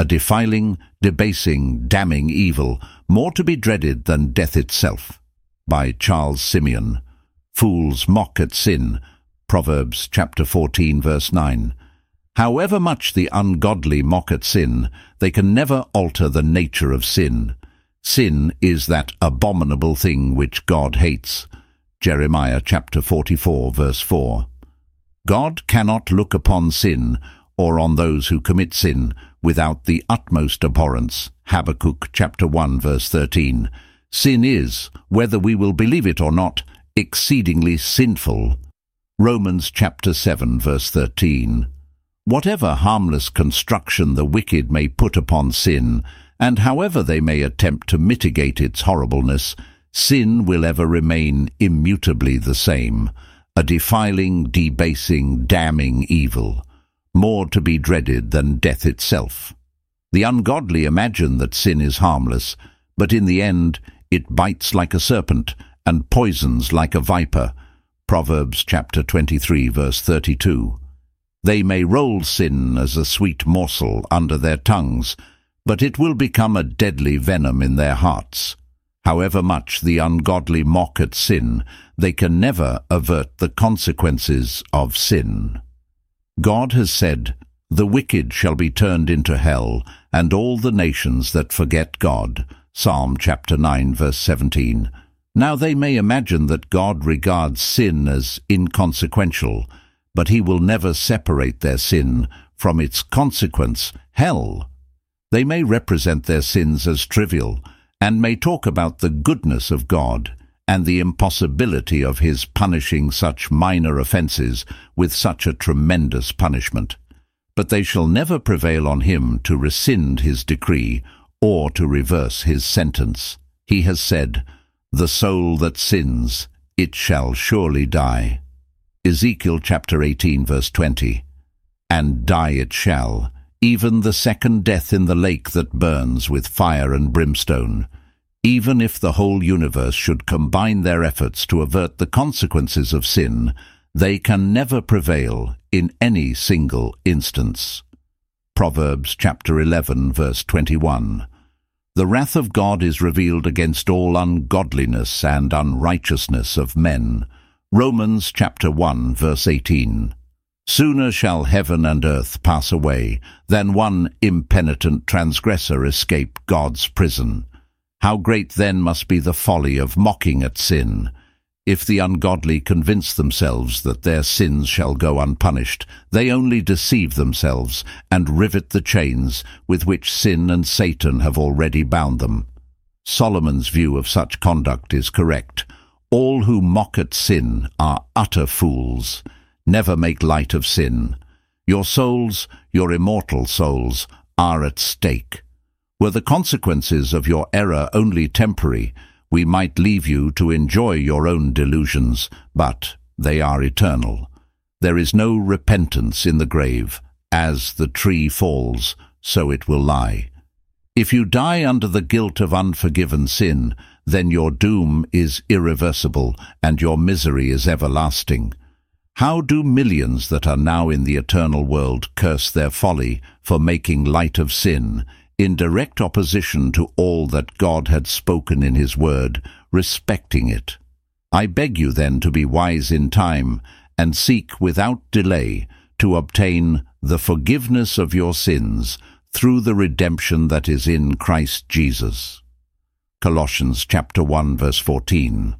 a defiling, debasing, damning evil, more to be dreaded than death itself. By Charles Simeon. Fools mock at sin. Proverbs chapter 14 verse 9. However much the ungodly mock at sin, they can never alter the nature of sin. Sin is that abominable thing which God hates. Jeremiah chapter 44 verse 4. God cannot look upon sin, or on those who commit sin, without the utmost abhorrence. Habakkuk chapter 1 verse 13. Sin is, whether we will believe it or not, exceedingly sinful. Romans chapter 7 verse 13. Whatever harmless construction the wicked may put upon sin, and however they may attempt to mitigate its horribleness, sin will ever remain immutably the same, a defiling, debasing, damning evil, more to be dreaded than death itself. The ungodly imagine that sin is harmless, but in the end it bites like a serpent and poisons like a viper. Proverbs chapter 23 verse 32. They may roll sin as a sweet morsel under their tongues, but it will become a deadly venom in their hearts. However much the ungodly mock at sin, they can never avert the consequences of sin. God has said, The wicked shall be turned into hell, and all the nations that forget God. Psalm chapter 9 verse 17. Now they may imagine that God regards sin as inconsequential, but he will never separate their sin from its consequence, hell. They may represent their sins as trivial, and may talk about the goodness of God and the impossibility of his punishing such minor offences with such a tremendous punishment. But they shall never prevail on him to rescind his decree or to reverse his sentence. He has said, The soul that sins, it shall surely die. Ezekiel chapter 18 verse 20. And die it shall, even the second death in the lake that burns with fire and brimstone. Even if the whole universe should combine their efforts to avert the consequences of sin, they can never prevail in any single instance. Proverbs chapter 11 verse 21. The wrath of God is revealed against all ungodliness and unrighteousness of men. Romans chapter 1 verse 18. Sooner shall heaven and earth pass away than one impenitent transgressor escape God's prison. How great then must be the folly of mocking at sin. If the ungodly convince themselves that their sins shall go unpunished, they only deceive themselves and rivet the chains with which sin and Satan have already bound them. Solomon's view of such conduct is correct. All who mock at sin are utter fools. Never make light of sin. Your souls, your immortal souls, are at stake. Were the consequences of your error only temporary, we might leave you to enjoy your own delusions, but they are eternal. There is no repentance in the grave. As the tree falls, so it will lie. If you die under the guilt of unforgiven sin, then your doom is irreversible and your misery is everlasting. How do millions that are now in the eternal world curse their folly for making light of sin, in direct opposition to all that God had spoken in his word, respecting it? I beg you then to be wise in time, and seek without delay to obtain the forgiveness of your sins through the redemption that is in Christ Jesus. Colossians chapter 1 verse 14